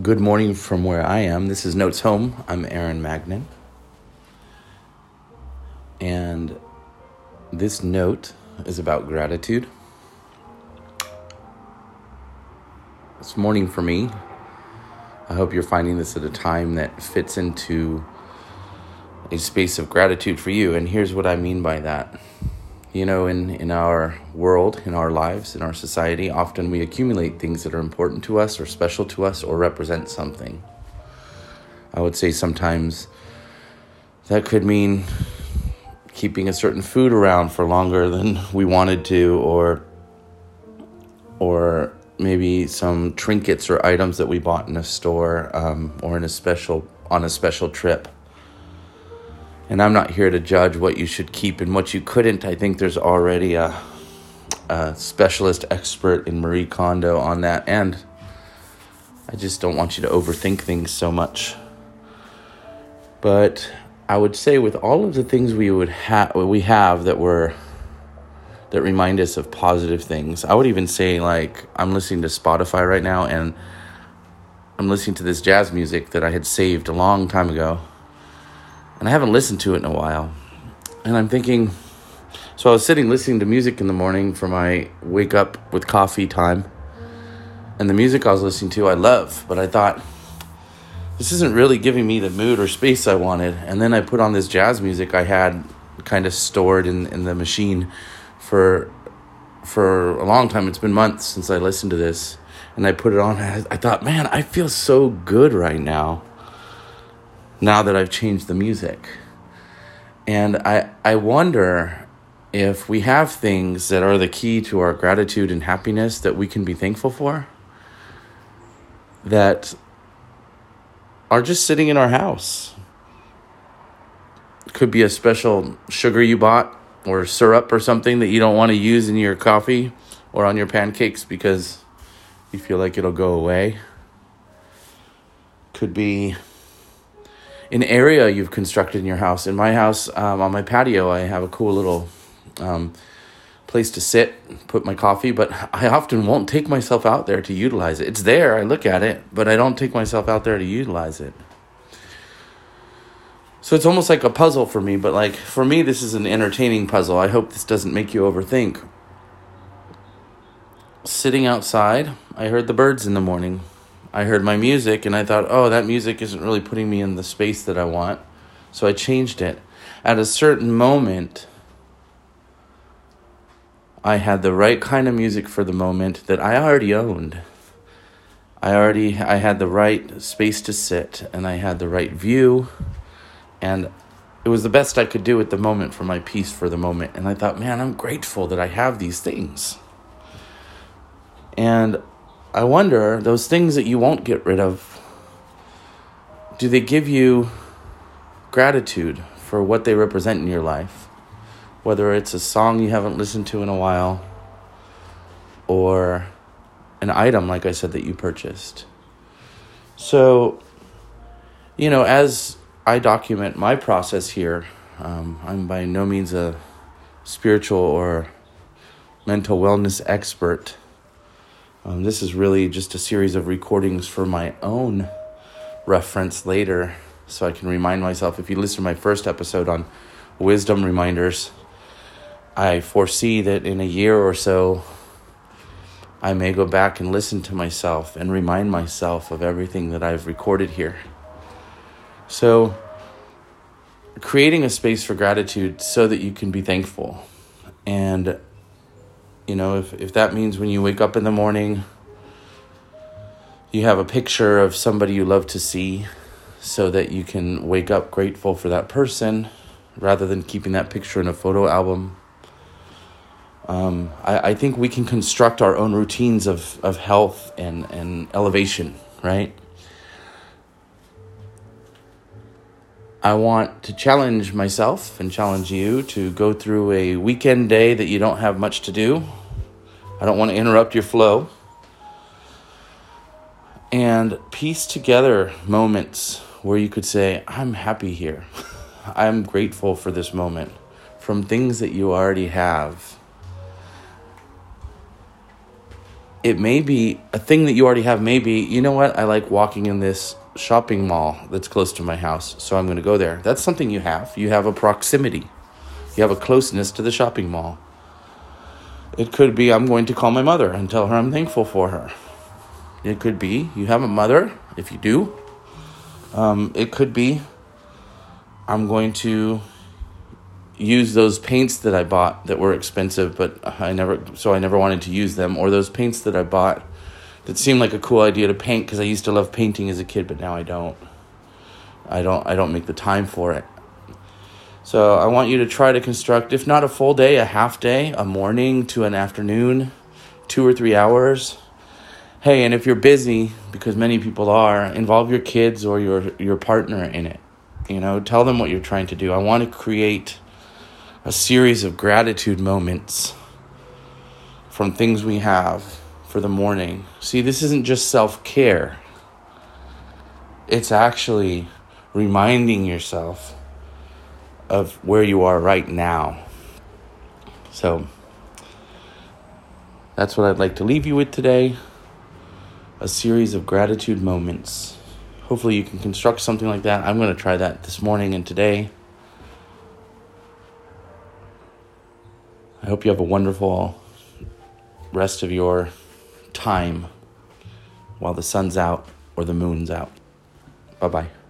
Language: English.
Good morning from where I am. This is Notes Home. I'm Aaron Magnan. And this note is about gratitude. This morning for me. I hope you're finding this at a time that fits into a space of gratitude for you. And here's what I mean by that you know, in, in our world, in our lives, in our society, often we accumulate things that are important to us or special to us or represent something. I would say sometimes that could mean keeping a certain food around for longer than we wanted to or or maybe some trinkets or items that we bought in a store um, or in a special on a special trip and I'm not here to judge what you should keep and what you couldn't. I think there's already a, a specialist expert in Marie Kondo on that. And I just don't want you to overthink things so much. But I would say with all of the things we would have we have that were that remind us of positive things. I would even say like I'm listening to Spotify right now and I'm listening to this jazz music that I had saved a long time ago and I haven't listened to it in a while. And I'm thinking, so I was sitting listening to music in the morning for my wake up with coffee time. And the music I was listening to, I love, but I thought, this isn't really giving me the mood or space I wanted. And then I put on this jazz music I had kind of stored in, in the machine for for a long time. It's been months since I listened to this. And I put it on. And I thought, man, I feel so good right now now that I've changed the music. And I, I wonder if we have things that are the key to our gratitude and happiness that we can be thankful for that are just sitting in our house. Could be a special sugar you bought or syrup or something that you don't want to use in your coffee or on your pancakes because you feel like it'll go away. Could be an area you've constructed in your house. In my house, um, on my patio, I have a cool little um, place to sit, put my coffee, but I often won't take myself out there to utilize it. It's there, I look at it, but I don't take myself out there to utilize it. So it's almost like a puzzle for me, but like for me, this is an entertaining puzzle. I hope this doesn't make you overthink. Sitting outside, I heard the birds in the morning. I heard my music and I thought, oh, that music isn't really putting me in the space that I want. So I changed it. At a certain moment, I had the right kind of music for the moment that I already owned. I already I had the right space to sit and I had the right view and it was the best I could do at the moment for my peace for the moment and I thought, man, I'm grateful that I have these things. And I wonder those things that you won't get rid of, do they give you gratitude for what they represent in your life? Whether it's a song you haven't listened to in a while or an item, like I said, that you purchased. So, you know, as I document my process here, um, I'm by no means a spiritual or mental wellness expert. Um, this is really just a series of recordings for my own reference later, so I can remind myself. If you listen to my first episode on wisdom reminders, I foresee that in a year or so, I may go back and listen to myself and remind myself of everything that I've recorded here. So, creating a space for gratitude so that you can be thankful. And you know, if, if that means when you wake up in the morning, you have a picture of somebody you love to see so that you can wake up grateful for that person rather than keeping that picture in a photo album. Um, I, I think we can construct our own routines of, of health and, and elevation, right? I want to challenge myself and challenge you to go through a weekend day that you don't have much to do. I don't want to interrupt your flow. And piece together moments where you could say, I'm happy here. I'm grateful for this moment from things that you already have. it may be a thing that you already have. Maybe, you know what? I like walking in this shopping mall that's close to my house, so I'm going to go there. That's something you have. You have a proximity, you have a closeness to the shopping mall. It could be I'm going to call my mother and tell her I'm thankful for her. It could be you have a mother, if you do. Um, it could be I'm going to use those paints that I bought that were expensive, but I never, so I never wanted to use them, or those paints that I bought that seemed like a cool idea to paint because I used to love painting as a kid, but now I don't. I don't. I don't make the time for it. So I want you to try to construct, if not a full day, a half day, a morning to an afternoon, two or three hours. Hey, and if you're busy, because many people are, involve your kids or your your partner in it. You know, tell them what you're trying to do. I want to create a series of gratitude moments from things we have for the morning. See, this isn't just self care, it's actually reminding yourself of where you are right now. So, that's what I'd like to leave you with today a series of gratitude moments. Hopefully, you can construct something like that. I'm going to try that this morning and today. I hope you have a wonderful rest of your time while the sun's out or the moon's out. Bye bye.